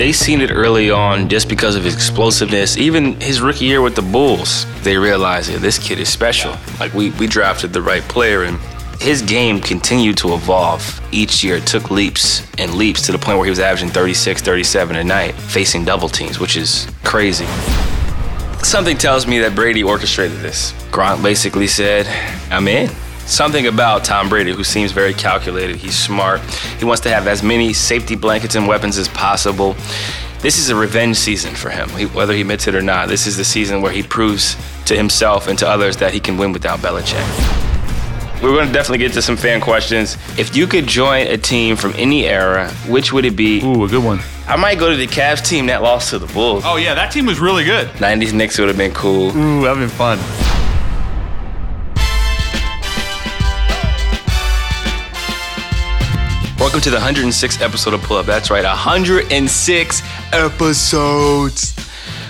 They seen it early on just because of his explosiveness. Even his rookie year with the Bulls, they realized, yeah, this kid is special. Like we we drafted the right player and his game continued to evolve each year. It took leaps and leaps to the point where he was averaging 36, 37 a night, facing double teams, which is crazy. Something tells me that Brady orchestrated this. Grant basically said, I'm in. Something about Tom Brady, who seems very calculated. He's smart. He wants to have as many safety blankets and weapons as possible. This is a revenge season for him, whether he admits it or not. This is the season where he proves to himself and to others that he can win without Belichick. We're going to definitely get to some fan questions. If you could join a team from any era, which would it be? Ooh, a good one. I might go to the Cavs team that lost to the Bulls. Oh, yeah, that team was really good. 90s Knicks would have been cool. Ooh, that would have been fun. Welcome to the 106th episode of Pull Up. That's right, 106 episodes.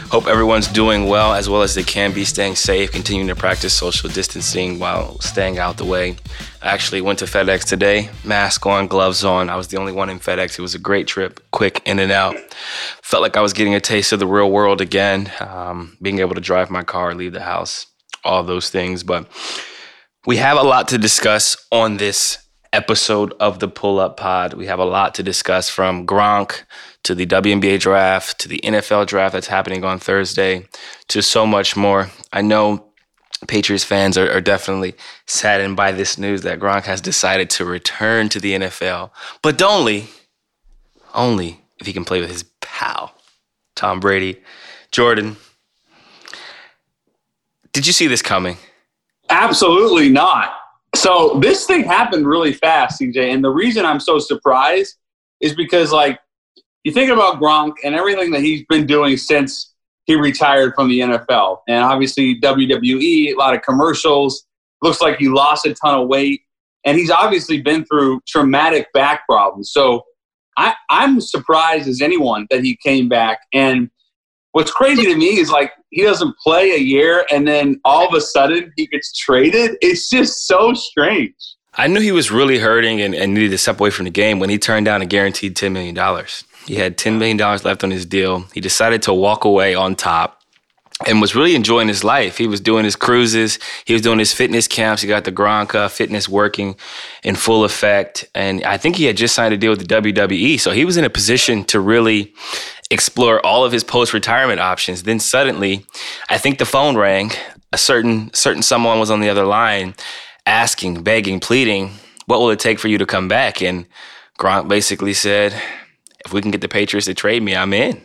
Hope everyone's doing well as well as they can be, staying safe, continuing to practice social distancing while staying out the way. I actually went to FedEx today, mask on, gloves on. I was the only one in FedEx. It was a great trip, quick in and out. Felt like I was getting a taste of the real world again, um, being able to drive my car, leave the house, all those things. But we have a lot to discuss on this episode of the Pull Up Pod. We have a lot to discuss from Gronk to the WNBA draft, to the NFL draft that's happening on Thursday, to so much more. I know Patriots fans are, are, definitely saddened by this news that Gronk has decided to return to the NFL, but only, only if he can play with his pal, Tom Brady. Jordan, did you see this coming? Absolutely not. So this thing happened really fast, CJ, and the reason I'm so surprised is because like you think about Gronk and everything that he's been doing since he retired from the NFL. And obviously, WWE, a lot of commercials. Looks like he lost a ton of weight. And he's obviously been through traumatic back problems. So I, I'm surprised as anyone that he came back. And what's crazy to me is like he doesn't play a year and then all of a sudden he gets traded. It's just so strange. I knew he was really hurting and, and needed to step away from the game when he turned down a guaranteed $10 million. He had $10 million left on his deal. He decided to walk away on top and was really enjoying his life. He was doing his cruises, he was doing his fitness camps. He got the Gronka fitness working in full effect. And I think he had just signed a deal with the WWE. So he was in a position to really explore all of his post retirement options. Then suddenly, I think the phone rang. A certain certain someone was on the other line asking, begging, pleading, what will it take for you to come back? And Gronk basically said, if we can get the Patriots to trade me, I'm in.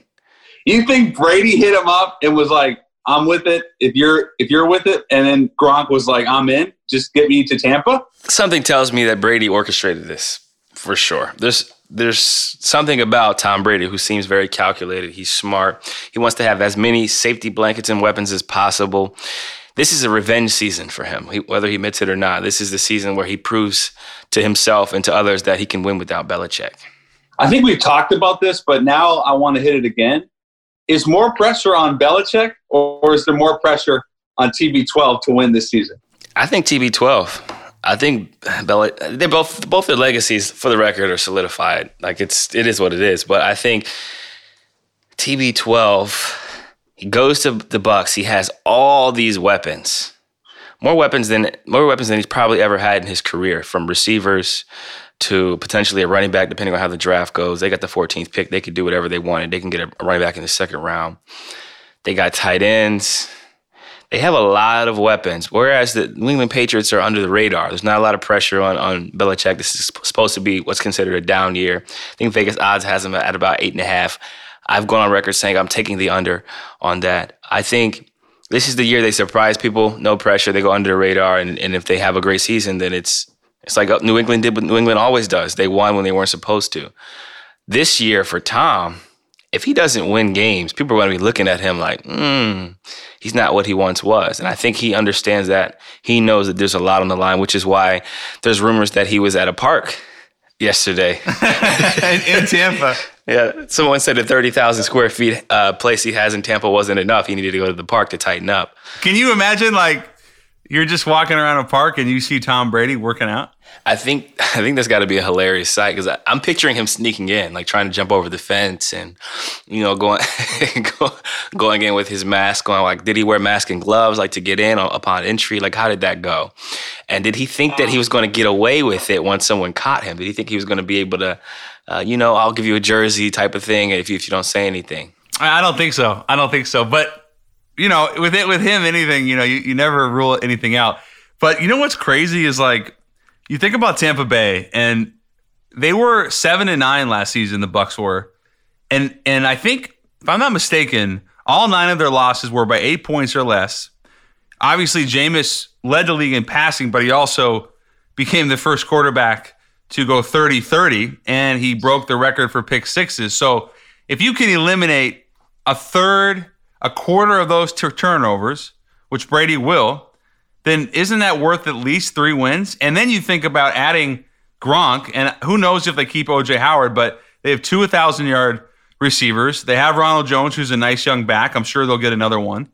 You think Brady hit him up and was like, "I'm with it. If you're if you're with it," and then Gronk was like, "I'm in. Just get me to Tampa." Something tells me that Brady orchestrated this for sure. There's there's something about Tom Brady who seems very calculated. He's smart. He wants to have as many safety blankets and weapons as possible. This is a revenge season for him, he, whether he admits it or not. This is the season where he proves to himself and to others that he can win without Belichick. I think we've talked about this, but now I want to hit it again. Is more pressure on Belichick, or is there more pressure on TB12 to win this season? I think TB12. I think Bel- they both both their legacies, for the record, are solidified. Like it's it is what it is. But I think TB12, he goes to the Bucs. He has all these weapons, more weapons than more weapons than he's probably ever had in his career, from receivers to potentially a running back, depending on how the draft goes. They got the 14th pick. They could do whatever they wanted. They can get a running back in the second round. They got tight ends. They have a lot of weapons, whereas the New England Patriots are under the radar. There's not a lot of pressure on, on Belichick. This is supposed to be what's considered a down year. I think Vegas odds has them at about eight and a half. I've gone on record saying I'm taking the under on that. I think this is the year they surprise people. No pressure. They go under the radar, and, and if they have a great season, then it's it's like uh, New England did what New England always does. They won when they weren't supposed to. This year for Tom, if he doesn't win games, people are going to be looking at him like, hmm, he's not what he once was. And I think he understands that. He knows that there's a lot on the line, which is why there's rumors that he was at a park yesterday in, in, Tampa. yeah, someone said the 30,000 square feet uh, place he has in Tampa wasn't enough. He needed to go to the park to tighten up. Can you imagine, like, you're just walking around a park and you see Tom Brady working out? I think I think that's got to be a hilarious sight because I'm picturing him sneaking in, like trying to jump over the fence and you know going going in with his mask on. Like, did he wear mask and gloves like to get in upon entry? Like, how did that go? And did he think that he was going to get away with it once someone caught him? Did he think he was going to be able to, uh, you know, I'll give you a jersey type of thing if you, if you don't say anything? I don't think so. I don't think so. But you know, with it with him, anything you know, you, you never rule anything out. But you know what's crazy is like you think about Tampa Bay and they were seven and nine last season. The Bucs were, and and I think if I'm not mistaken, all nine of their losses were by eight points or less. Obviously, Jameis led the league in passing, but he also became the first quarterback to go 30 30, and he broke the record for pick sixes. So if you can eliminate a third, a quarter of those turnovers, which Brady will, then isn't that worth at least three wins? And then you think about adding Gronk, and who knows if they keep OJ Howard, but they have two 1,000 yard receivers. They have Ronald Jones, who's a nice young back. I'm sure they'll get another one.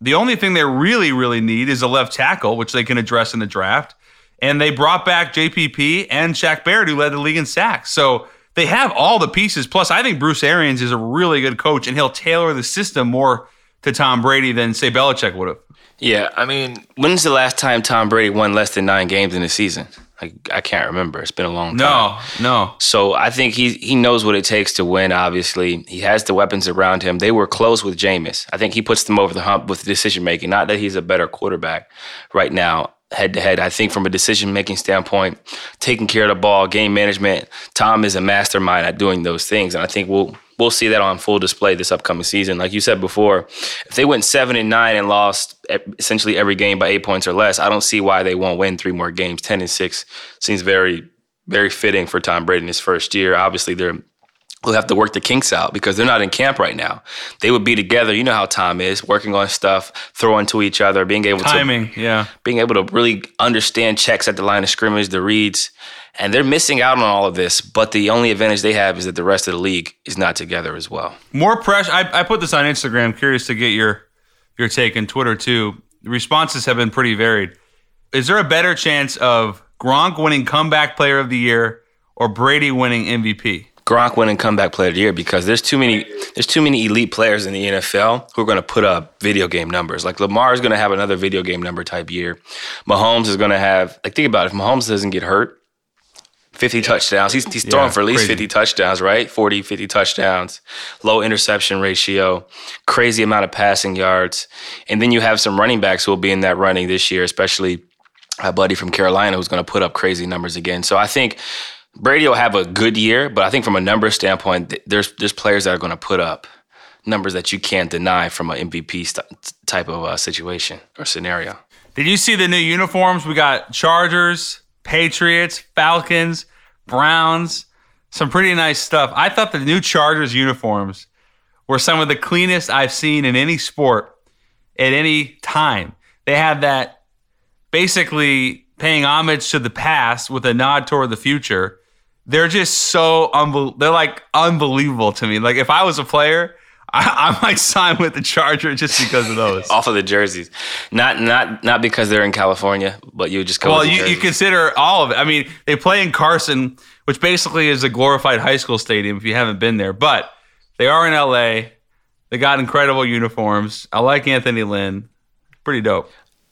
The only thing they really, really need is a left tackle, which they can address in the draft. And they brought back JPP and Shaq Barrett, who led the league in sacks. So they have all the pieces. Plus, I think Bruce Arians is a really good coach, and he'll tailor the system more to Tom Brady than, say, Belichick would have. Yeah, I mean, when's the last time Tom Brady won less than nine games in a season? Like I can't remember. It's been a long time. No, no. So I think he he knows what it takes to win. Obviously, he has the weapons around him. They were close with Jameis. I think he puts them over the hump with decision making. Not that he's a better quarterback right now, head to head. I think from a decision making standpoint, taking care of the ball, game management, Tom is a mastermind at doing those things, and I think we'll we'll see that on full display this upcoming season. Like you said before, if they went seven and nine and lost essentially every game by eight points or less, I don't see why they won't win three more games. Ten and six seems very, very fitting for Tom Brady in his first year. Obviously, they're will have to work the kinks out because they're not in camp right now. They would be together. You know how Tom is, working on stuff, throwing to each other, being able timing, to yeah, being able to really understand checks at the line of scrimmage, the reads and they're missing out on all of this. But the only advantage they have is that the rest of the league is not together as well. More pressure. I, I put this on Instagram. Curious to get your your take and Twitter too. The responses have been pretty varied. Is there a better chance of Gronk winning comeback player of the year or Brady winning MVP? Gronk winning comeback player of the year because there's too many there's too many elite players in the NFL who are going to put up video game numbers. Like Lamar is going to have another video game number type year. Mahomes is going to have like think about it, if Mahomes doesn't get hurt, 50 touchdowns. He's, he's throwing yeah, for at least crazy. 50 touchdowns, right? 40, 50 touchdowns, low interception ratio, crazy amount of passing yards. And then you have some running backs who will be in that running this year, especially a buddy from Carolina who's going to put up crazy numbers again. So I think Brady will have a good year, but I think from a numbers standpoint, there's there's players that are going to put up numbers that you can't deny from an MVP st- type of uh, situation or scenario. Did you see the new uniforms? We got Chargers, Patriots, Falcons, Browns, some pretty nice stuff. I thought the new Chargers uniforms were some of the cleanest I've seen in any sport at any time. They had that basically paying homage to the past with a nod toward the future. They're just so unbelievable. They're like unbelievable to me. Like if I was a player, I, I, might sign with the Charger just because of those. Off of the jerseys, not not not because they're in California, but you just go. Well, you, you consider all of it. I mean, they play in Carson, which basically is a glorified high school stadium. If you haven't been there, but they are in LA. They got incredible uniforms. I like Anthony Lynn. Pretty dope.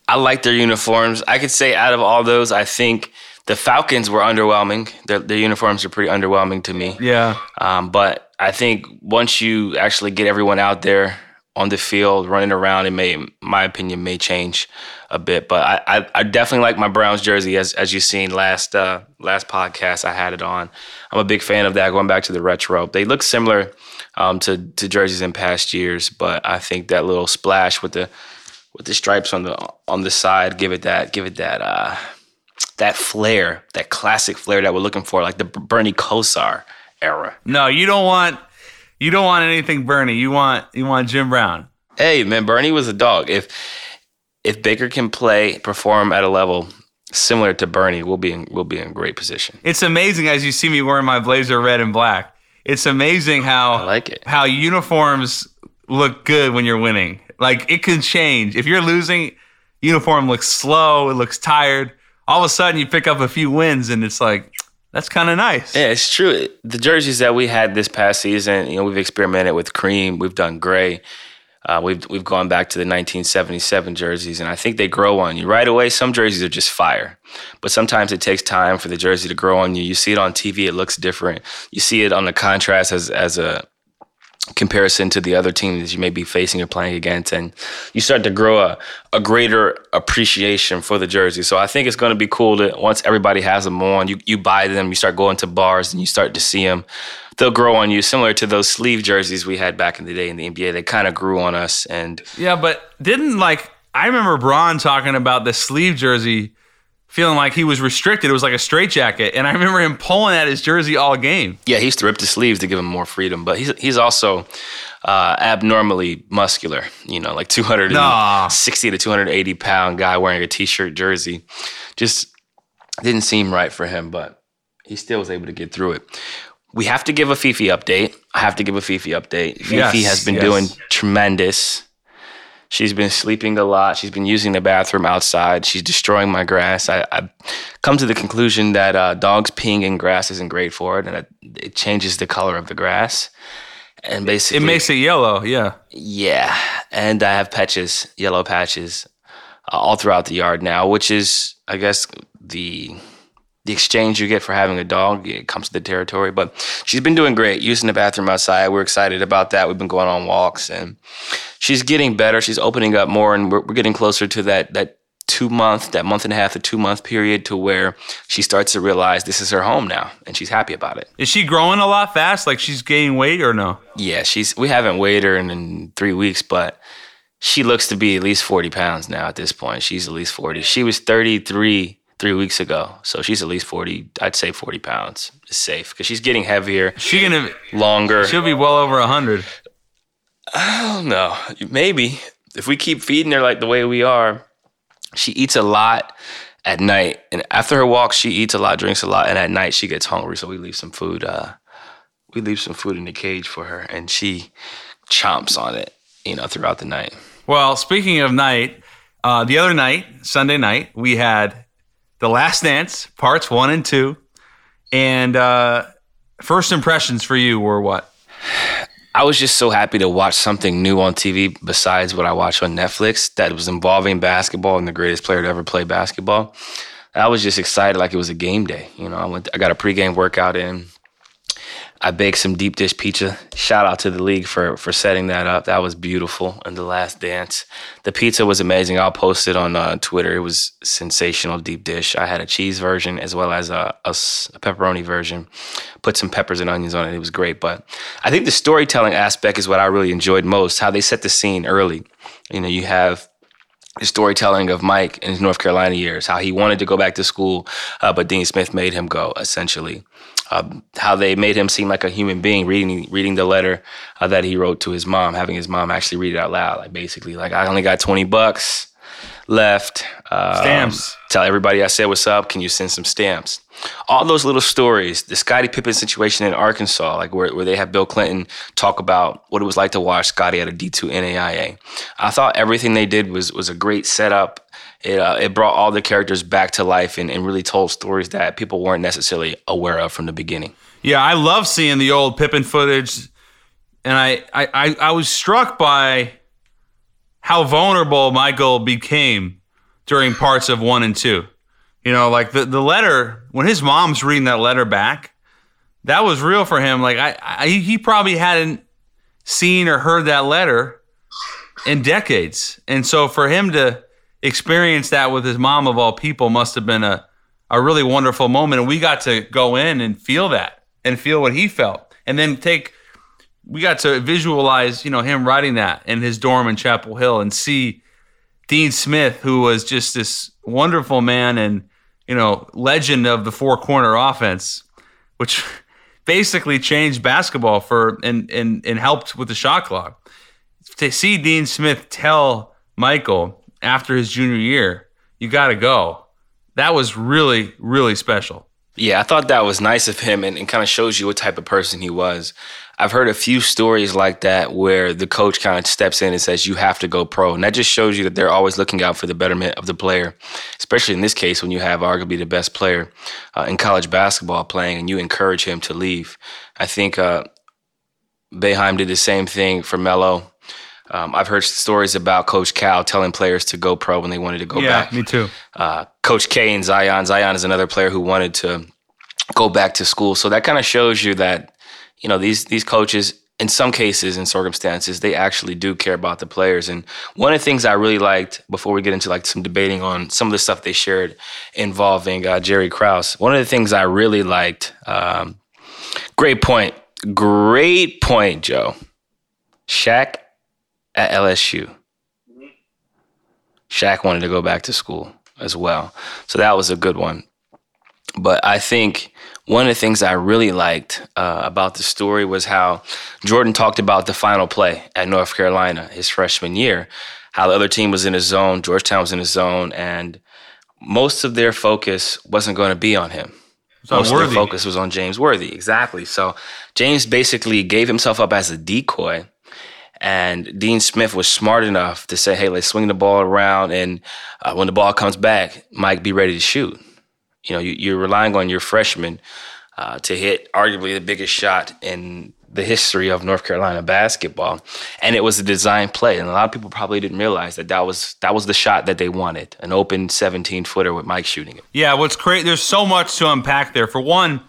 I like their uniforms. I could say out of all those, I think the Falcons were underwhelming. Their, their uniforms are pretty underwhelming to me. Yeah. Um, but I think once you actually get everyone out there on the field running around, it may, my opinion, may change a bit. But I, I, I definitely like my Browns jersey, as as you've seen last uh, last podcast. I had it on. I'm a big fan of that. Going back to the retro, they look similar um, to to jerseys in past years, but I think that little splash with the with the stripes on the on the side give it that give it that. Uh, that flair, that classic flair that we're looking for, like the Bernie Kosar era. No, you don't want you don't want anything Bernie. You want you want Jim Brown. Hey man, Bernie was a dog. If if Baker can play, perform at a level similar to Bernie, we'll be in we'll be in great position. It's amazing as you see me wearing my blazer red and black. It's amazing how I like it. How uniforms look good when you're winning. Like it can change. If you're losing, uniform looks slow, it looks tired all of a sudden you pick up a few wins, and it's like that's kind of nice. Yeah, it's true. The jerseys that we had this past season, you know, we've experimented with cream, we've done gray. Uh, we've we've gone back to the 1977 jerseys, and I think they grow on you right away. Some jerseys are just fire, but sometimes it takes time for the jersey to grow on you. You see it on TV, it looks different. You see it on the contrast as as a comparison to the other team that you may be facing or playing against and you start to grow a, a greater appreciation for the jersey. So i think it's going to be cool that once everybody has them on you, you buy them you start going to bars and you start to see them they'll grow on you similar to those sleeve jerseys we had back in the day in the nba they kind of grew on us and Yeah, but didn't like I remember Bron talking about the sleeve jersey feeling like he was restricted. It was like a straitjacket. And I remember him pulling at his jersey all game. yeah he used to rip the sleeves to give him more freedom but he's, he's also uh, abnormally muscular you know like 260 Nah. to 280 pound guy wearing a t-shirt jersey just didn't seem right for him, but he still was able to get through it. We have to give a Fifi update. I have to give a Fifi update. Fifi Yes, has been yes. doing tremendous. She's been sleeping a lot. She's been using the bathroom outside. She's destroying my grass. I, I've come to the conclusion that uh, dogs peeing in grass isn't great for it, and it, it changes the color of the grass. And basically, It makes it yellow. Yeah. yeah, and I have patches, yellow patches, uh, all throughout the yard now, which is, I guess, the the exchange you get for having a dog. It comes to the territory, but she's been doing great, using the bathroom outside. We're excited about that. We've been going on walks, and she's getting better. She's opening up more, and we're, we're getting closer to that that two month, that month and a half, to two month period, to where she starts to realize this is her home now, and she's happy about it. Is she growing a lot fast? Like she's gaining weight or no? Yeah, she's. We haven't weighed her in, in three weeks, but she looks to be at least forty pounds now. At this point, she's at least forty. She was thirty three three weeks ago, so she's at least forty. I'd say forty pounds is safe because she's getting heavier, She gonna longer. she'll be well over a hundred. I don't know. Maybe if we keep feeding her like the way we are, she eats a lot at night, and after her walk, she eats a lot, drinks a lot, and at night she gets hungry. So we leave some food. Uh, we leave some food in the cage for her, and she chomps on it, you know, throughout the night. Well, speaking of night, uh, the other night, Sunday night, we had The Last Dance, parts one and two. And uh, first impressions for you were what? I was just so happy to watch something new on TV besides what I watch on Netflix that was involving basketball and the greatest player to ever play basketball. I was just excited like it was a game day. You know, I went I got a pregame workout in. I baked some deep dish pizza. Shout out to the league for for setting that up. That was beautiful. And the last dance, the pizza was amazing. I'll post it on uh, Twitter. It was sensational deep dish. I had a cheese version as well as a pepperoni version. Put some peppers and onions on it. It was great. But I think the storytelling aspect is what I really enjoyed most. How they set the scene early. You know, you have the storytelling of Mike in his North Carolina years, how he wanted to go back to school, uh, but Dean Smith made him go. Essentially, um, how they made him seem like a human being, reading reading the letter uh, that he wrote to his mom, having his mom actually read it out loud, like basically, like I only got twenty bucks left. Um, Stamps. Tell everybody I said what's up. Can you send some stamps? All those little stories. The Scottie Pippen situation in Arkansas, like where, where they have Bill Clinton talk about what it was like to watch Scottie at a D2 NAIA. I thought everything they did was was a great setup. It, uh, it brought all the characters back to life and, and really told stories that people weren't necessarily aware of from the beginning. Yeah, I love seeing the old Pippen footage, and I, I, I, was struck by how vulnerable Michael became during parts of one and two. You know, like the, the letter when his mom's reading that letter back, that was real for him. Like I, I he probably hadn't seen or heard that letter in decades, and so for him to experience that with his mom of all people must have been a a really wonderful moment. And we got to go in and feel that and feel what he felt. And then take, we got to visualize, you know, him writing that in his dorm in Chapel Hill and see Dean Smith, who was just this wonderful man and, you know, legend of the four corner offense, which basically changed basketball for and, and, and helped with the shot clock. To see Dean Smith tell Michael after his junior year, you got to go that was really really special Yeah, I thought that was nice of him and, and kind of shows you what type of person he was. I've heard a few stories like that where the coach kind of steps in and says, you have to go pro. And that just shows you that they're always looking out for the betterment of the player, especially in this case when you have arguably the best player uh, in college basketball playing and you encourage him to leave. I think uh, Boeheim did the same thing for Melo. Um, I've heard stories about Coach Cal telling players to go pro when they wanted to go yeah, back. Yeah, me too. Uh, Coach K and Zion. Zion is another player who wanted to go back to school. So that kind of shows you that you know these these coaches, in some cases and circumstances, they actually do care about the players. And one of the things I really liked before we get into like some debating on some of the stuff they shared involving uh, Jerry Krause. One of the things I really liked. Um, great point. Great point, Joe. Shaq at LSU. Shaq wanted to go back to school as well. So that was a good one. But I think one of the things I really liked uh, about the story was how Jordan talked about the final play at North Carolina his freshman year, how the other team was in his zone, Georgetown was in his zone, and most of their focus wasn't going to be on him. Most of their focus was on James Worthy, exactly. So James basically gave himself up as a decoy and Dean Smith was smart enough to say, hey, let's swing the ball around. And uh, when the ball comes back, Mike, be ready to shoot. You know, you, are relying on your freshman uh, to hit arguably the biggest shot in the history of North Carolina basketball. And it was a design play. And a lot of people probably didn't realize that that was, that was the shot that they wanted an open 17 footer with Mike shooting it. Yeah, what's great, there's so much to unpack there. For one,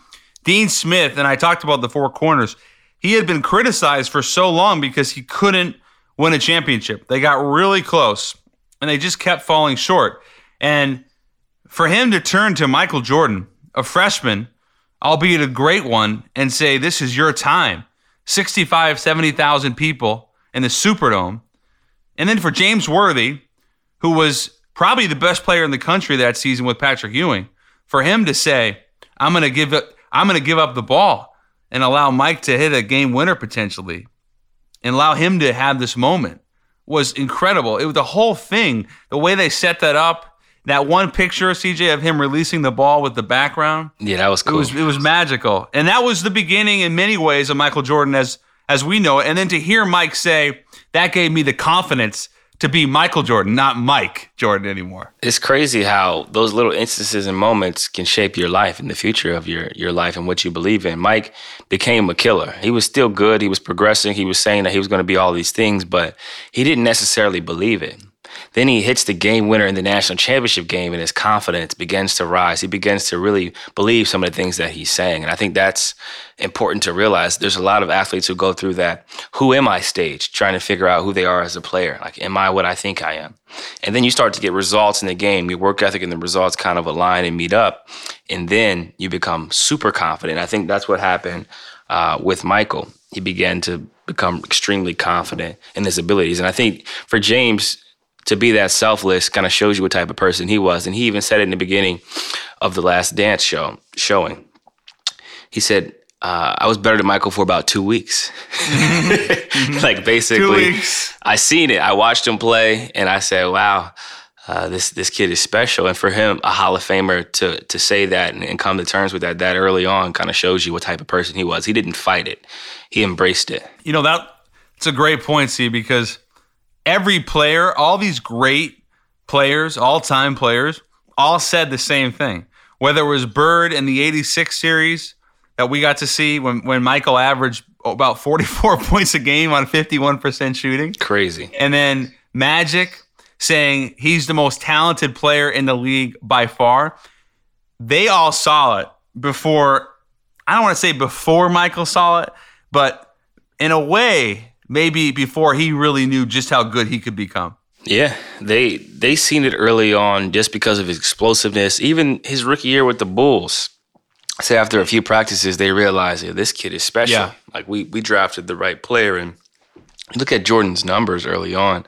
Dean Smith, and I talked about the four corners he had been criticized for so long because he couldn't win a championship. They got really close and they just kept falling short. And for him to turn to Michael Jordan, a freshman, albeit a great one, and say, This is your time 65, 70,000 people in the Superdome. And then for James Worthy, who was probably the best player in the country that season with Patrick Ewing, for him to say, I'm going to give it, I'm going to give up the ball and allow Mike to hit a game winner potentially and allow him to have this moment was incredible. It was the whole thing, the way they set that up. That one picture, of CJ, of him releasing the ball with the background. Yeah, that was cool. It was it was magical, and that was the beginning in many ways of Michael Jordan as as we know it. And then to hear Mike say that gave me the confidence to be Michael Jordan, not Mike Jordan anymore. It's crazy how those little instances and moments can shape your life and the future of your your life and what you believe in. Mike became a killer. He was still good. He was progressing. He was saying that he was going to be all these things, but he didn't necessarily believe it. Then he hits the game winner in the national championship game, and his confidence begins to rise. He begins to really believe some of the things that he's saying. And I think that's important to realize. There's a lot of athletes who go through that who am I stage, trying to figure out who they are as a player. Like, am I what I think I am? And then you start to get results in the game. Your work ethic and the results kind of align and meet up. And then you become super confident. I think that's what happened uh, with Michael. He began to become extremely confident in his abilities. And I think for James, to be that selfless kind of shows you what type of person he was. And he even said it in the beginning of the last dance show showing. He said, uh, I was better than Michael for about two weeks. like basically, weeks. I seen it. I watched him play, and I said, "Wow, uh, this this kid is special." And for him, a Hall of Famer to to say that and, and come to terms with that that early on kind of shows you what type of person he was. He didn't fight it; he embraced it. You know that it's a great point, see, because every player, all these great players, all time players, all said the same thing. Whether it was Bird in the 86 series that we got to see when, when Michael averaged about 44 points a game on 51% shooting. Crazy. And then Magic saying he's the most talented player in the league by far. They all saw it before, I don't want to say before Michael saw it, but in a way, maybe before he really knew just how good he could become. Yeah, they they seen it early on just because of his explosiveness. Even his rookie year with the Bulls. Say after a few practices, they realized, yeah, this kid is special. Yeah. Like we we drafted the right player, and look at Jordan's numbers early on.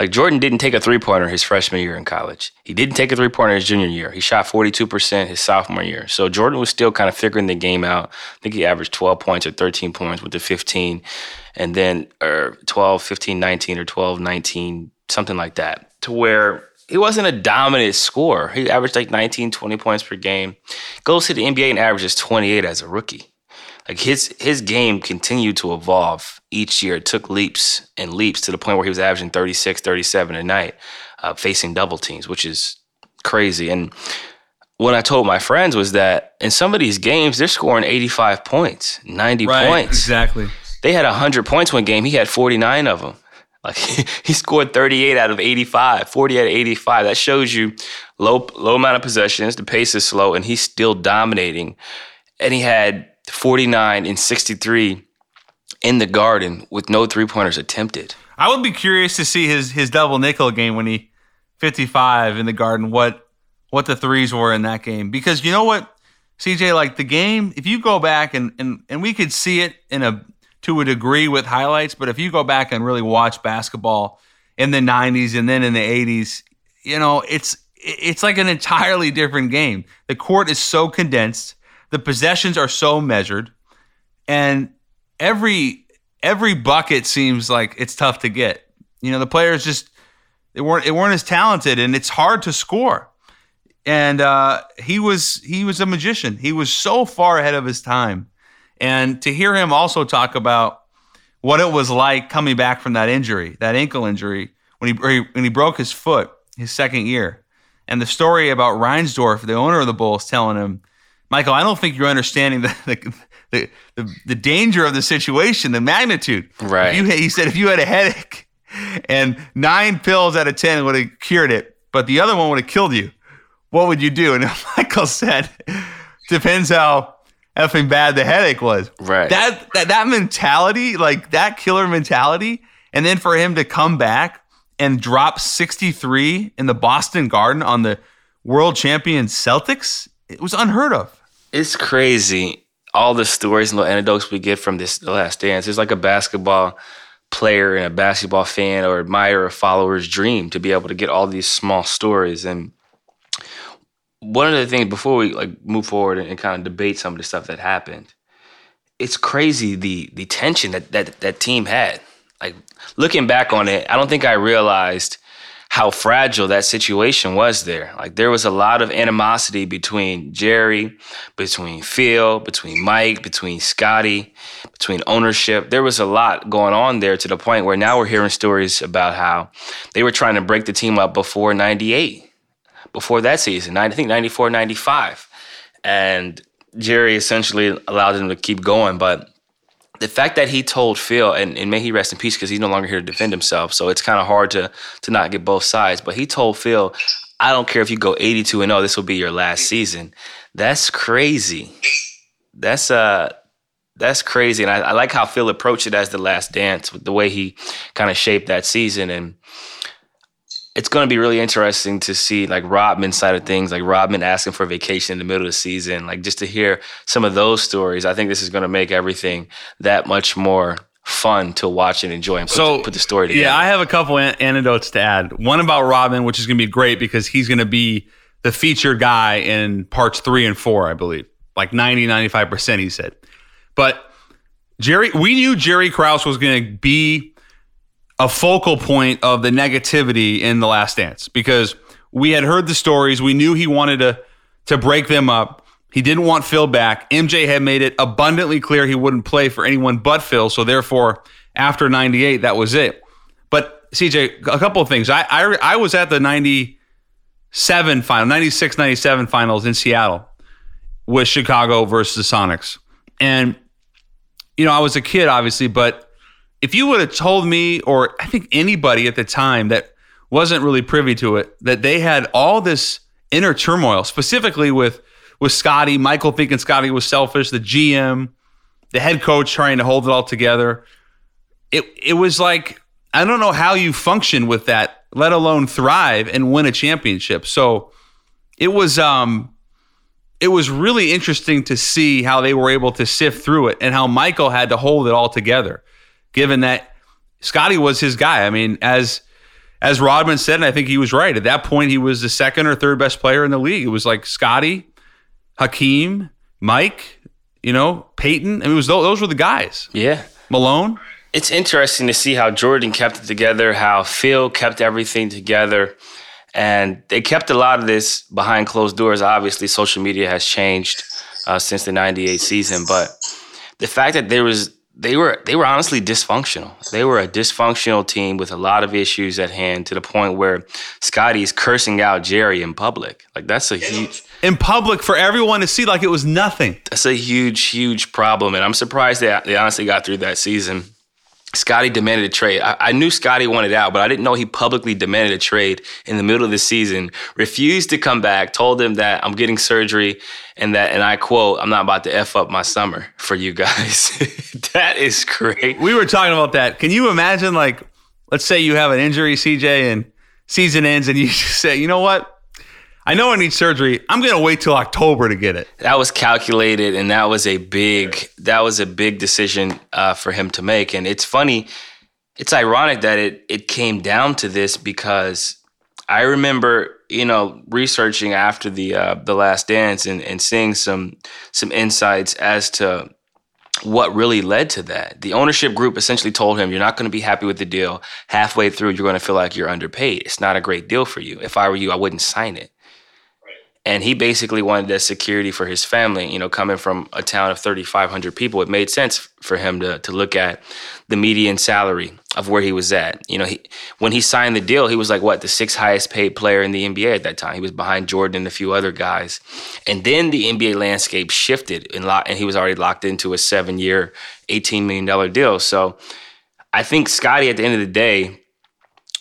Like Jordan didn't take a three pointer his freshman year in college. He didn't take a three pointer his junior year. He shot 42% his sophomore year. So Jordan was still kind of figuring the game out. I think he averaged 12 points or 13 points with the 15 and then or 12, 15, 19 or 12, 19, something like that. To where he wasn't a dominant scorer. He averaged like 19, 20 points per game. Goes to the NBA and averages 28 as a rookie. Like his his game continued to evolve each year. It took leaps and leaps to the point where he was averaging 36, 37 a night, uh, facing double teams, which is crazy. And what I told my friends was that in some of these games, they're scoring 85 points, 90 Right, points. exactly. They had 100 points one game. He had 49 of them. Like he scored 38 out of 85, 40 out of 85. That shows you low low amount of possessions. The pace is slow, and he's still dominating. And he had 49 and 63 in the garden with no three pointers attempted. I would be curious to see his his double nickel game when he 55 in the garden. What what the threes were in that game because you know what, CJ, like the game. If you go back and and and we could see it in a to a degree with highlights, but if you go back and really watch basketball in the 90s and then in the 80s, you know it's it's like an entirely different game. The court is so condensed, the possessions are so measured, and every every bucket seems like it's tough to get. You know, the players just they weren't they weren't as talented, and it's hard to score. And uh, he was he was a magician. He was so far ahead of his time, and to hear him also talk about what it was like coming back from that injury, that ankle injury, when he he- when he broke his foot his second year, and the story about Reinsdorf, the owner of the Bulls, telling him, Michael, I don't think you're understanding the the, the, the, the danger of the situation, the magnitude. Right. You, he said if you had a headache and nine pills out of ten would have cured it, but the other one would have killed you, what would you do? And Michael said, depends how effing bad the headache was. Right. That that that mentality, like that killer mentality, and then for him to come back and drop 63 in the Boston Garden on the world champion Celtics, it was unheard of. It's crazy. All the stories and little anecdotes we get from this The Last Dance. It's like a basketball player and a basketball fan or admirer or follower's dream to be able to get all these small stories. And one of the things before we like move forward and, kind of debate some of the stuff that happened, it's crazy the the tension that that that team had. Like looking back on it, I don't think I realized how fragile that situation was there. Like there was a lot of animosity between Jerry, between Phil, between Mike, between Scottie, between ownership. There was a lot going on there to the point where now we're hearing stories about how they were trying to break the team up before 98, before that season, I think 94, 95. And Jerry essentially allowed them to keep going, but the fact that he told Phil, and, and may he rest in peace because he's no longer here to defend himself, so it's kind of hard to to not get both sides. But he told Phil, "I don't care if you go 82 and 0, this will be your last season." That's crazy. That's uh that's crazy, and I, I like how Phil approached it as the last dance with the way he kind of shaped that season, and it's going to be really interesting to see like Rodman's side of things, like Rodman asking for vacation in the middle of the season, like just to hear some of those stories. I think this is going to make everything that much more fun to watch and enjoy and put, So the, put the story together. Yeah, I have a couple an- anecdotes to add. One about Rodman, which is going to be great because he's going to be the featured guy in parts three and four, I believe. Like 90, 95%, he said. But Jerry, we knew Jerry Krause was going to be a focal point of the negativity in The Last Dance because we had heard the stories. We knew he wanted to, to break them up. He didn't want Phil back. MJ had made it abundantly clear he wouldn't play for anyone but Phil. So therefore, after 98, that was it. But CJ, a couple of things. I, I, I was at the 97 final, 96, 97 finals in Seattle with Chicago versus the Sonics. And, you know, I was a kid, obviously, but if you would have told me, or I think anybody at the time that wasn't really privy to it, that they had all this inner turmoil, specifically with with Scottie, Michael thinking Scottie was selfish, the GM, the head coach trying to hold it all together. It it was like I don't know how you function with that, let alone thrive and win a championship. So it was um it was really interesting to see how they were able to sift through it and how Michael had to hold it all together, given that Scottie was his guy. I mean, as as Rodman said, and I think he was right. At that point, he was the second or third best player in the league. It was like Scottie, Hakeem, Mike, you know, Payton. I mean, it was those, those were the guys. yeah. Malone. it's interesting to see how Jordan kept it together, how Phil kept everything together. And they kept a lot of this behind closed doors. Obviously, social media has changed uh, since the 98 season, but the fact that there was they were they were honestly dysfunctional. They were a dysfunctional team with a lot of issues at hand to the point where Scottie's cursing out Jerry in public. Like that's a huge in public for everyone to see, like it was nothing. That's a huge, huge problem, and I'm surprised they they honestly got through that season. Scottie demanded a trade. I, I, knew Scottie wanted out, but I didn't know he publicly demanded a trade in the middle of the season. Refused to come back. Told him that I'm getting surgery, and that, and I quote, "I'm not about to f up my summer for you guys." that is great. We were talking about that. Can you imagine, like, let's say you have an injury, CJ, and season ends, and you say, "You know what? I know I need surgery. I'm going to wait till October to get it. That was calculated, and that was a big that was a big decision uh, for him to make. And it's funny, it's ironic that it it came down to this because I remember you know researching after the uh, the Last Dance and, and seeing some some insights as to what really led to that. The ownership group essentially told him, You're not going to be happy with the deal. Halfway through, you're going to feel like you're underpaid. It's not a great deal for you. If I were you, I wouldn't sign it and he basically wanted that security for his family. You know, coming from a town of 3,500 people, it made sense for him to to look at the median salary of where he was at. You know, he when he signed the deal, he was like what the sixth highest paid player in the NBA at that time. He was behind Jordan and a few other guys, and then the NBA landscape shifted and lock, and he was already locked into a seven year, 18 million dollar deal. So, I think Scottie, at the end of the day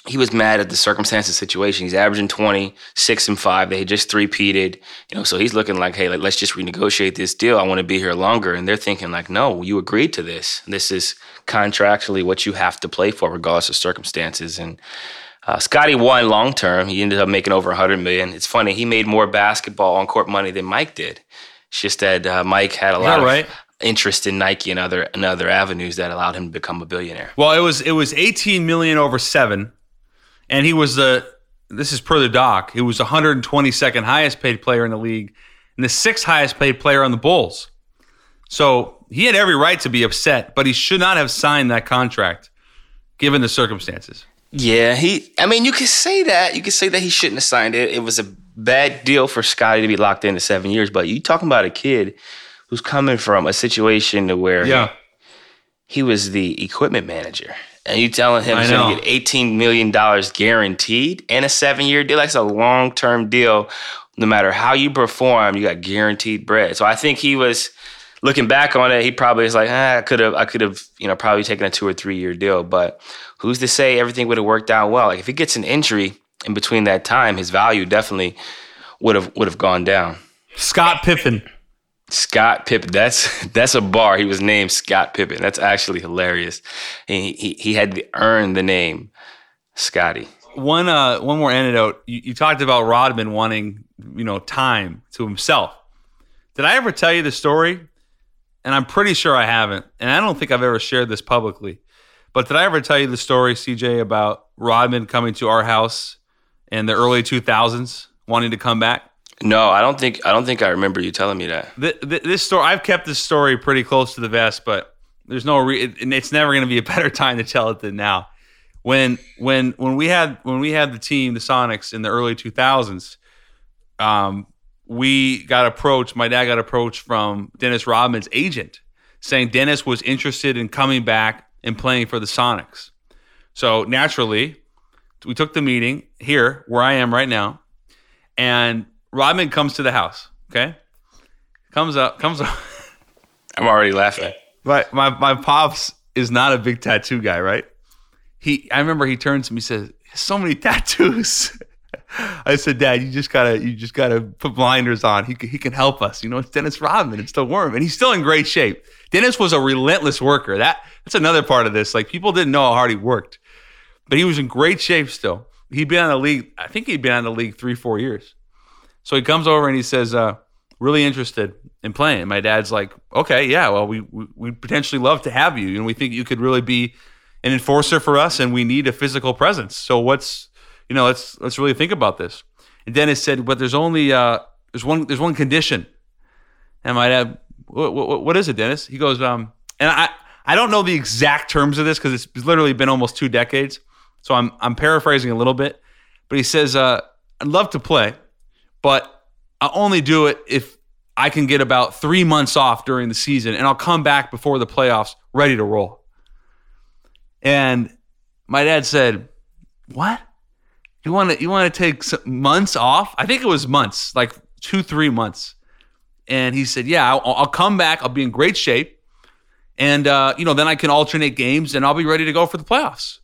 he was mad at the circumstances situation. He's averaging 20, 6 and 5. They had just three-peated. You know, so he's looking like, hey, like, let's just renegotiate this deal. I want to be here longer. And they're thinking like, no, you agreed to this. This is contractually what you have to play for, regardless of circumstances. And uh, Scottie won long term. He ended up making over 100 million. It's funny, he made more basketball on court money than Mike did. It's just that uh, Mike had a lot yeah, right. of interest in Nike and other and other avenues that allowed him to become a billionaire. Well, it was it was 18 million over 7 and he was the this is per the doc. He was 122nd highest paid player in the league and the sixth highest paid player on the Bulls. So he had every right to be upset, but he should not have signed that contract given the circumstances. Yeah, he. I mean, you could say that. You could say that he shouldn't have signed it. It was a bad deal for Scottie to be locked into seven years. But you talking about a kid who's coming from a situation to where yeah. he, he was the equipment manager and you telling him he's going to get eighteen million dollars guaranteed and a seven year deal. That's a long term deal. No matter how you perform, you got guaranteed bread. So I think he was looking back on it. He probably was like, ah, I could have, I could have, you know, probably taken a two or three year deal. But who's to say everything would have worked out well? Like if he gets an injury in between that time, his value definitely would have would have gone down. Scott Pippen. Scott Pippen. That's that's a bar. He was named Scott Pippen. That's actually hilarious. He he, he had to earn the name Scottie. One uh one more anecdote. You, you talked about Rodman wanting you know time to himself. Did I ever tell you the story? And I'm pretty sure I haven't. And I don't think I've ever shared this publicly. But did I ever tell you the story, CJ, about Rodman coming to our house in the early 2000s, wanting to come back? No, I don't think I don't think I remember you telling me that. The, the, this story, I've kept this story pretty close to the vest, but there's no re- it, it's never going to be a better time to tell it than now. When when when we had when we had the team, the Sonics in the early 2000s, um, we got approached. My dad got approached from Dennis Rodman's agent, saying Dennis was interested in coming back and playing for the Sonics. So naturally, we took the meeting here where I am right now, and Rodman comes to the house. Okay, comes up, comes up. I'm already laughing. My my my pops is not a big tattoo guy, right? He, I remember he turns to me, and says, "So many tattoos." I said, "Dad, you just gotta, you just gotta put blinders on. He he can help us. You know, it's Dennis Rodman. It's the worm, and he's still in great shape. Dennis was a relentless worker. That that's another part of this. Like people didn't know how hard he worked, but he was in great shape still. He'd been on the league. I think he'd been on the league three, four years. So he comes over and he says, uh, really interested in playing. My dad's like, okay, yeah, well, we, we, we potentially love to have you. And we think you could really be an enforcer for us and we need a physical presence. So what's, you know, let's, let's really think about this. And Dennis said, but there's only, uh, there's one, there's one condition. And my dad, what, what, what is it, Dennis? He goes, um, and I, I don't know the exact terms of this because it's literally been almost two decades. So I'm, I'm paraphrasing a little bit, but he says, uh, I'd love to play, but I only do it if I can get about three months off during the season and I'll come back before the playoffs ready to roll. And my dad said, What? You want to you want to take months off? I think it was months, like two, three months. And he said, "Yeah, I'll, I'll come back. I'll be in great shape, and uh, you know, then I can alternate games, and I'll be ready to go for the playoffs."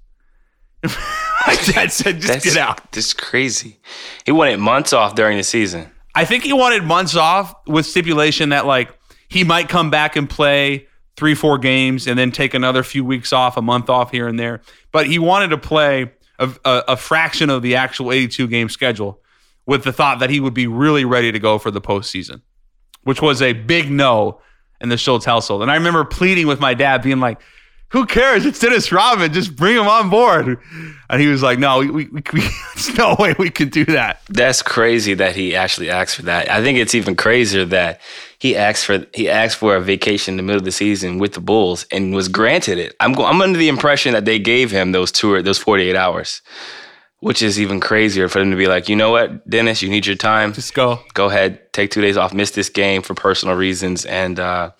My dad said, "Just get out." This is crazy. He wanted months off during the season. I think he wanted months off with stipulation that like he might come back and play three, four games, and then take another few weeks off, a month off here and there. But he wanted to play a, a, a fraction of the actual 82 game schedule with the thought that he would be really ready to go for the postseason, which was a big no in the Schultz household. And I remember pleading with my dad, being like, who cares? It's Dennis Rodman. Just bring him on board. And he was like, no, we, we, we, there's no way we can do that. That's crazy that he actually asked for that. I think it's even crazier that he asked for he asked for a vacation in the middle of the season with the Bulls and was granted it. I'm go- I'm under the impression that they gave him those two those 48 hours, which is even crazier for them to be like, you know what, Dennis, you need your time. Just go. Go ahead, take two days off, miss this game for personal reasons, and uh,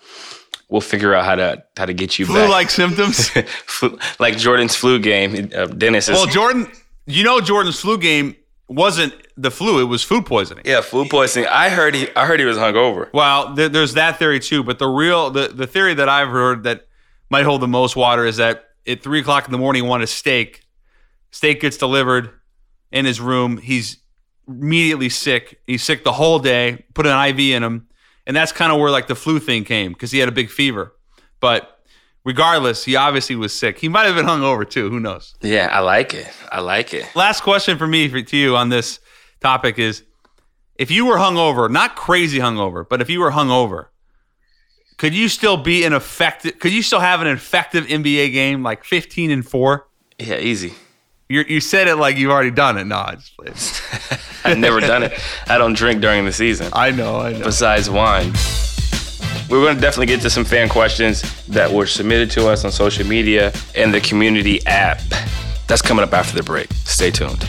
we'll figure out how to how to get you. Flu-like symptoms. Flu- like Jordan's flu game. Uh, Dennis is Well, Jordan, you know Jordan's flu game wasn't the flu; it was food poisoning. yeah, food poisoning. I heard he I heard he was hungover. Well, there, there's that theory too, but the real the, the theory that I've heard that might hold the most water is that at three o'clock in the morning, he wanted a steak. Steak gets delivered in his room. He's immediately sick. He's sick the whole day. Put an IV in him, and that's kind of where like the flu thing came because he had a big fever. But regardless, he obviously was sick. He might have been hungover too. Who knows? Yeah, I like it. I like it. last question for me for, to you on this topic is if you were hungover, not crazy hungover, but if you were hungover, could you still be an effective could you still have an effective NBA game like 15 and 4? Yeah, easy. You you said it like you've already done it. No, I just played. I've never done it. I don't drink during the season. I know, I know. besides wine. We're going to definitely get to some fan questions that were submitted to us on social media and the community app. That's coming up after the break. Stay tuned.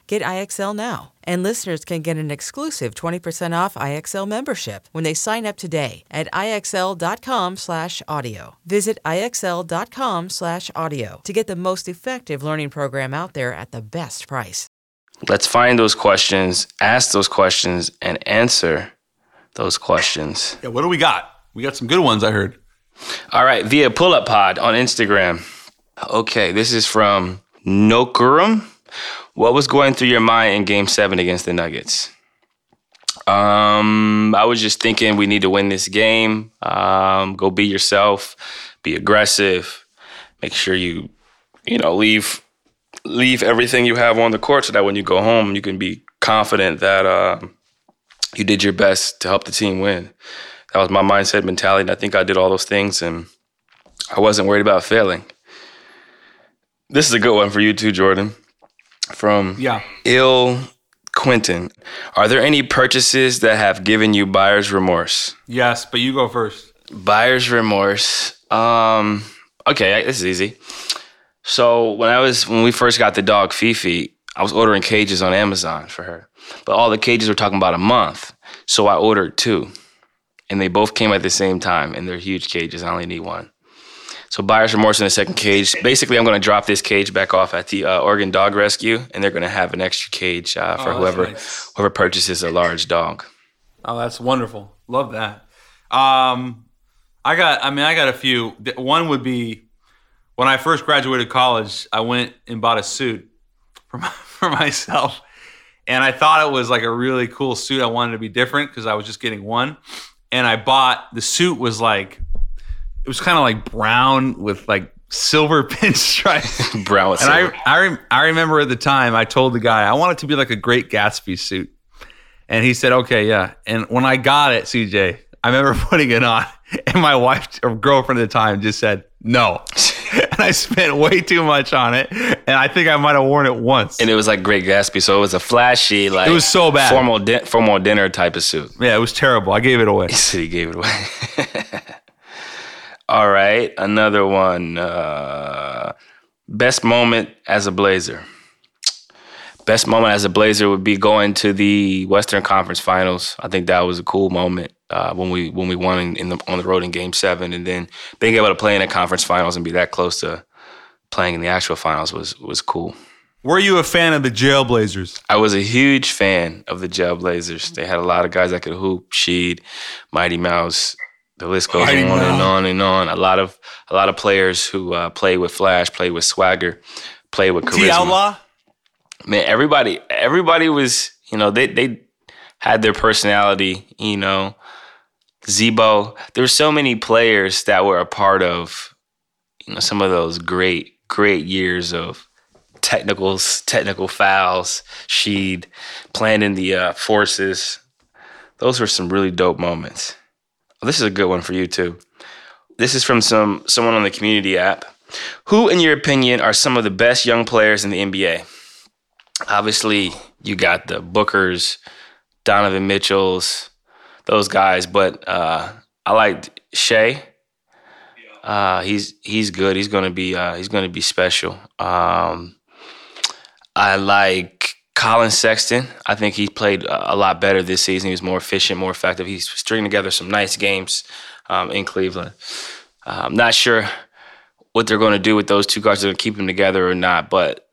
Get IXL now. And listeners can get an exclusive 20% off IXL membership when they sign up today at IXL.com/audio. Visit IXL.com/audio to get the most effective learning program out there at the best price. Let's find those questions, ask those questions, and answer those questions. Yeah, what do we got? We got some good ones I heard. All right, via Pull Up Pod on Instagram. Okay, this is from Nokurum. What was going through your mind in Game Seven against the Nuggets? Um, I was just thinking we need to win this game. Um, go be yourself, be aggressive, make sure you, you know, leave leave everything you have on the court so that when you go home, you can be confident that uh, you did your best to help the team win. That was my mindset mentality, and I think I did all those things, and I wasn't worried about failing. This is a good one for you too, Jordan. From Yeah. ill Quentin. Are there any purchases that have given you buyer's remorse? Yes, but you go first. Buyer's remorse. Um, okay, this is easy. So when I was when we first got the dog Fifi, I was ordering cages on Amazon for her. But all the cages were talking about a month. So I ordered two. And they both came at the same time and they're huge cages. I only need one. So buyer's remorse in the second cage. Basically, I'm going to drop this cage back off at the uh, Oregon Dog Rescue, and they're going to have an extra cage uh, for Oh, whoever nice. whoever purchases a large dog. Oh, that's wonderful. Love that. Um, I got. I mean, I got a few. One would be when I first graduated college. I went and bought a suit for my, for myself, and I thought it was like a really cool suit. I wanted to be different because I was just getting one, and I bought the suit was like it was kind of like brown with like silver pinstripes. Brown with And silver. I, I, I remember at the time I told the guy I want it to be like a Great Gatsby suit, and he said, "Okay, yeah." And when I got it, CJ, I remember putting it on, and my wife or girlfriend at the time just said no, and I spent way too much on it, and I think I might have worn it once. and it was like Great Gatsby, so it was a flashy, like It was so bad. formal, di- formal dinner type of suit. yeah, it was terrible. I gave it away. So he gave it away. All right, another one. Uh, best moment as a Blazer. Best moment as a Blazer would be going to the Western Conference Finals. I think that was a cool moment uh, when we when we won in, the, on the road in Game Seven, and then being able to play in the conference finals and be that close to playing in the actual finals was was cool. Were you a fan of the Jailblazers? I was a huge fan of the Jailblazers. They had a lot of guys that could hoop, Sheed, Mighty Mouse. The list goes on and on and on. A lot of a lot of players who uh, play with flash, play with swagger, play with charisma. Outlaw. Man, everybody everybody was you know they they had their personality. You know, Z-Bo. There were so many players that were a part of you know some of those great great years of technicals, technical fouls, Sheed, playing in the uh, forces. Those were some really dope moments. Well, this is a good one for you too. This is from some someone on the community app. Who, in your opinion, are some of the best young players in the NBA? Obviously, you got the Bookers, Donovan Mitchells, those guys, but uh, I liked Shea. Uh, he's he's good. He's gonna be uh, he's gonna be special. Um, I like Collin Sexton. I think he played a lot better this season. He was more efficient, more effective. He's stringing together some nice games um, in Cleveland. Uh, I'm not sure what they're going to do with those two guys. They're going to keep them together or not, but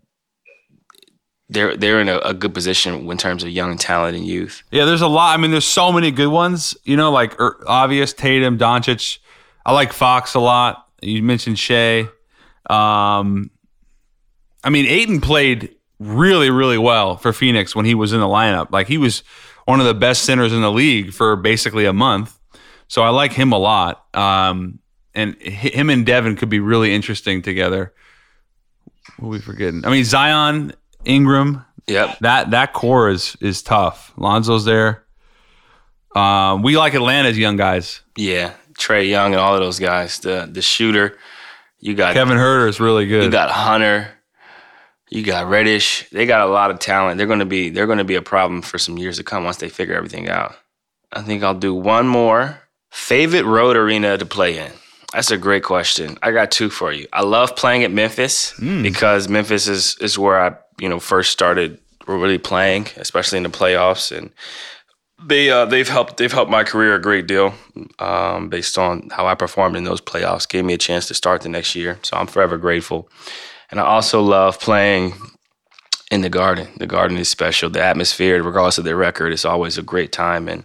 they're they're in a, a good position in terms of young talent and youth. Yeah, there's a lot. I mean, there's so many good ones. You know, like er, obvious Tatum, Doncic. I like Fox a lot. You mentioned Shea. Um, I mean, Ayton played really, really well for Phoenix when he was in the lineup. Like he was one of the best centers in the league for basically a month. So I like him a lot. Um, and hi- him and Devin could be really interesting together. What are we forgetting? I mean, Zion, Ingram, Yep. that that core is is tough. Lonzo's there. Um, we like Atlanta's young guys. Yeah. Trae Young and all of those guys. The the shooter. You got Kevin Huerter is really good. You got Hunter. You got Reddish. They got a lot of talent. They're gonna be they're gonna be a problem for some years to come once they figure everything out. I think I'll do one more. Favorite road arena to play in? That's a great question. I got two for you. I love playing at Memphis because Memphis is is where I you know first started really playing, especially in the playoffs, and they uh, they've helped they've helped my career a great deal um, based on how I performed in those playoffs. Gave me a chance to start the next year, so I'm forever grateful. And I also love playing in the Garden. The Garden is special. The atmosphere, regardless of their record, is always a great time, and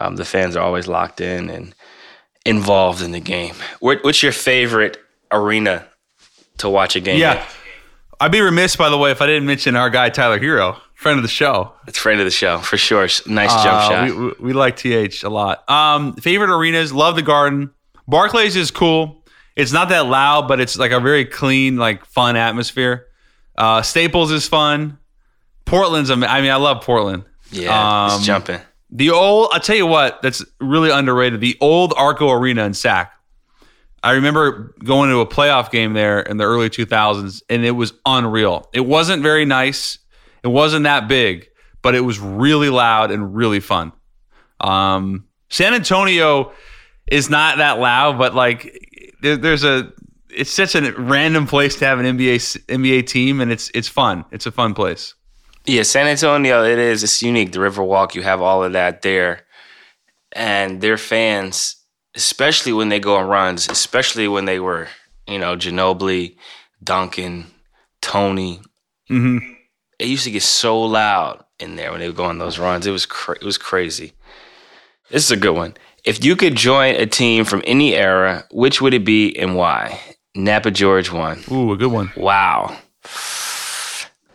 um, the fans are always locked in and involved in the game. What, what's your favorite arena to watch a game? yeah. at? I'd be remiss, by the way, if I didn't mention our guy Tyler Herro, friend of the show. it's friend of the show for sure. Nice jump Uh, shot. We, we, we like TH a lot. Um, favorite arenas, love the Garden. Barclays is cool. It's not that loud, but it's like a very clean, like fun atmosphere. Uh, Staples is fun. Portland's, I mean, I love Portland. yeah, um, it's jumping. The old, I'll tell you what, that's really underrated. The old Arco Arena in Sac. I remember going to a playoff game there in the early 2000s, and it was unreal. It wasn't very nice. It wasn't that big, but it was really loud and really fun. Um, San Antonio is not that loud, but like there, there's a, it's such a random place to have an NBA NBA team, and it's it's fun. It's a fun place. Yeah, San Antonio, it is. It's unique. The Riverwalk, you have all of that there. And their fans, especially when they go on runs, especially when they were, you know, Ginobili, Duncan, Tony, hmm it used to get so loud in there when they would go on those runs. It was cra- it was crazy. This is a good one. If you could join a team from any era, which would it be and why? Napa George one. Ooh, a good one. Wow.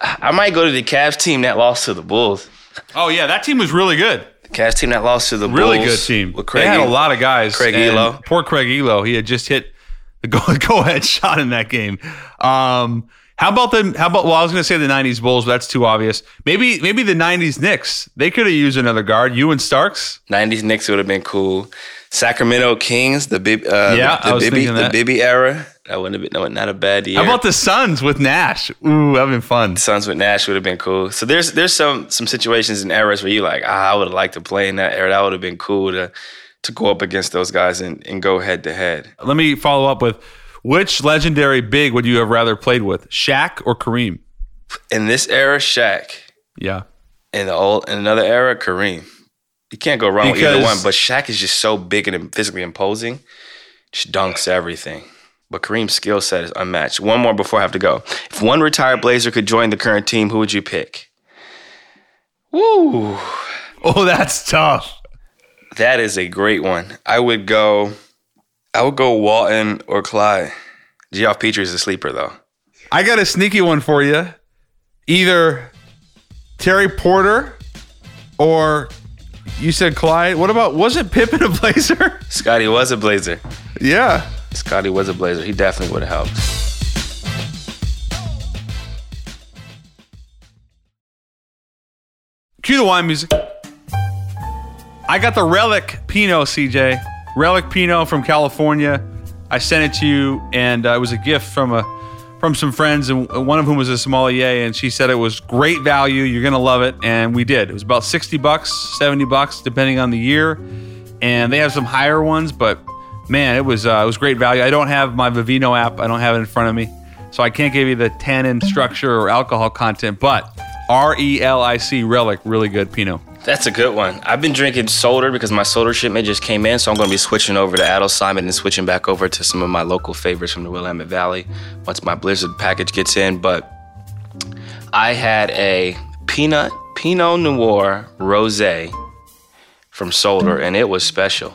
I might go to the Cavs team that lost to the Bulls. Oh yeah, that team was really good. The Cavs team that lost to the Really Bulls. Really good team. With Craig they had a lot of guys. Craig Ehlo. Poor Craig Ehlo. He had just hit the go go ahead shot in that game. Um, how about the how about well, I was gonna say the nineties Bulls, but that's too obvious. Maybe maybe the nineties Knicks. They could have used another guard. You and Starks. 90s Knicks would have been cool. Sacramento Kings, the Bib, uh, Yeah, the, I was Bibby, the. Bibby era. That wouldn't have been no, not a bad year. How about the Suns with Nash? Ooh, that'd been fun. Suns with Nash would have been cool. So there's there's some some situations and eras where you like, ah, I would have liked to play in that era. That would have been cool to to go up against those guys and, and go head to head. Let me follow up with which legendary big would you have rather played with, Shaq or Kareem? In this era, Shaq. Yeah. In the old in another era, Kareem. You can't go wrong with either one. But Shaq is just so big and physically imposing. Just dunks everything. But Kareem's skill set is unmatched. One more before I have to go. If one retired Blazer could join the current team, who would you pick? Woo. Oh, that's tough. That is a great one. I would go I would go Walton or Clyde. Geoff Petrie is a sleeper though. I got a sneaky one for you. Either Terry Porter or you said Clyde. What about wasn't Pippen a Blazer? Scottie was a Blazer. yeah. Scottie was a Blazer. He definitely would have helped. Cue the wine music. I got the Relic Pinot, CJ. Relic Pinot from California. I sent it to you, and uh, it was a gift from a from some friends, and one of whom was a sommelier, and she said it was great value. You're gonna love it, and we did. It was about sixty bucks, seventy bucks, depending on the year, and they have some higher ones, but man, it was uh, it was great value. I don't have my Vivino app. I don't have it in front of me, so I can't give you the tannin structure or alcohol content, but R E L I C Relic, really good Pinot. That's a good one. I've been drinking Soter because my Soter shipment just came in, so I'm going to be switching over to Adelsheim and switching back over to some of my local favorites from the Willamette Valley once my Blizzard package gets in. But I had a peanut Pinot Noir Rosé from Soter, and it was special.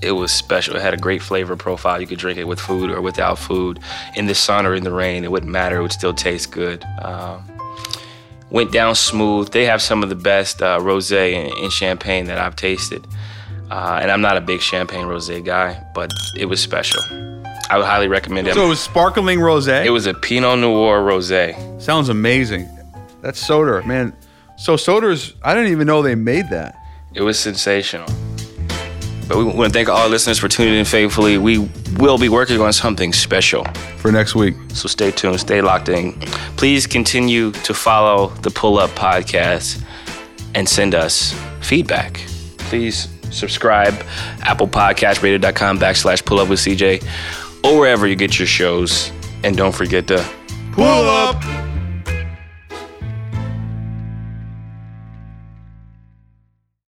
It was special. It had a great flavor profile. You could drink it with food or without food, in the sun or in the rain. It wouldn't matter. It would still taste good. Um, went down smooth. They have some of the best uh, rosé and, in Champagne that I've tasted. Uh, and I'm not a big Champagne rosé guy, but it was special. I would highly recommend it. So it was sparkling rosé. it was a Pinot Noir rosé. Sounds amazing. That's Soter, man. So Soter's, I didn't even know they made that. It was sensational. But we want to thank all our listeners for tuning in faithfully. We will be working on something special. For next week. So stay tuned, stay locked in. Please continue to follow the Pull Up Podcast and send us feedback. Please subscribe, Apple Podcast, radio.com backslash pull up with CJ, or wherever you get your shows. And don't forget to Pull up.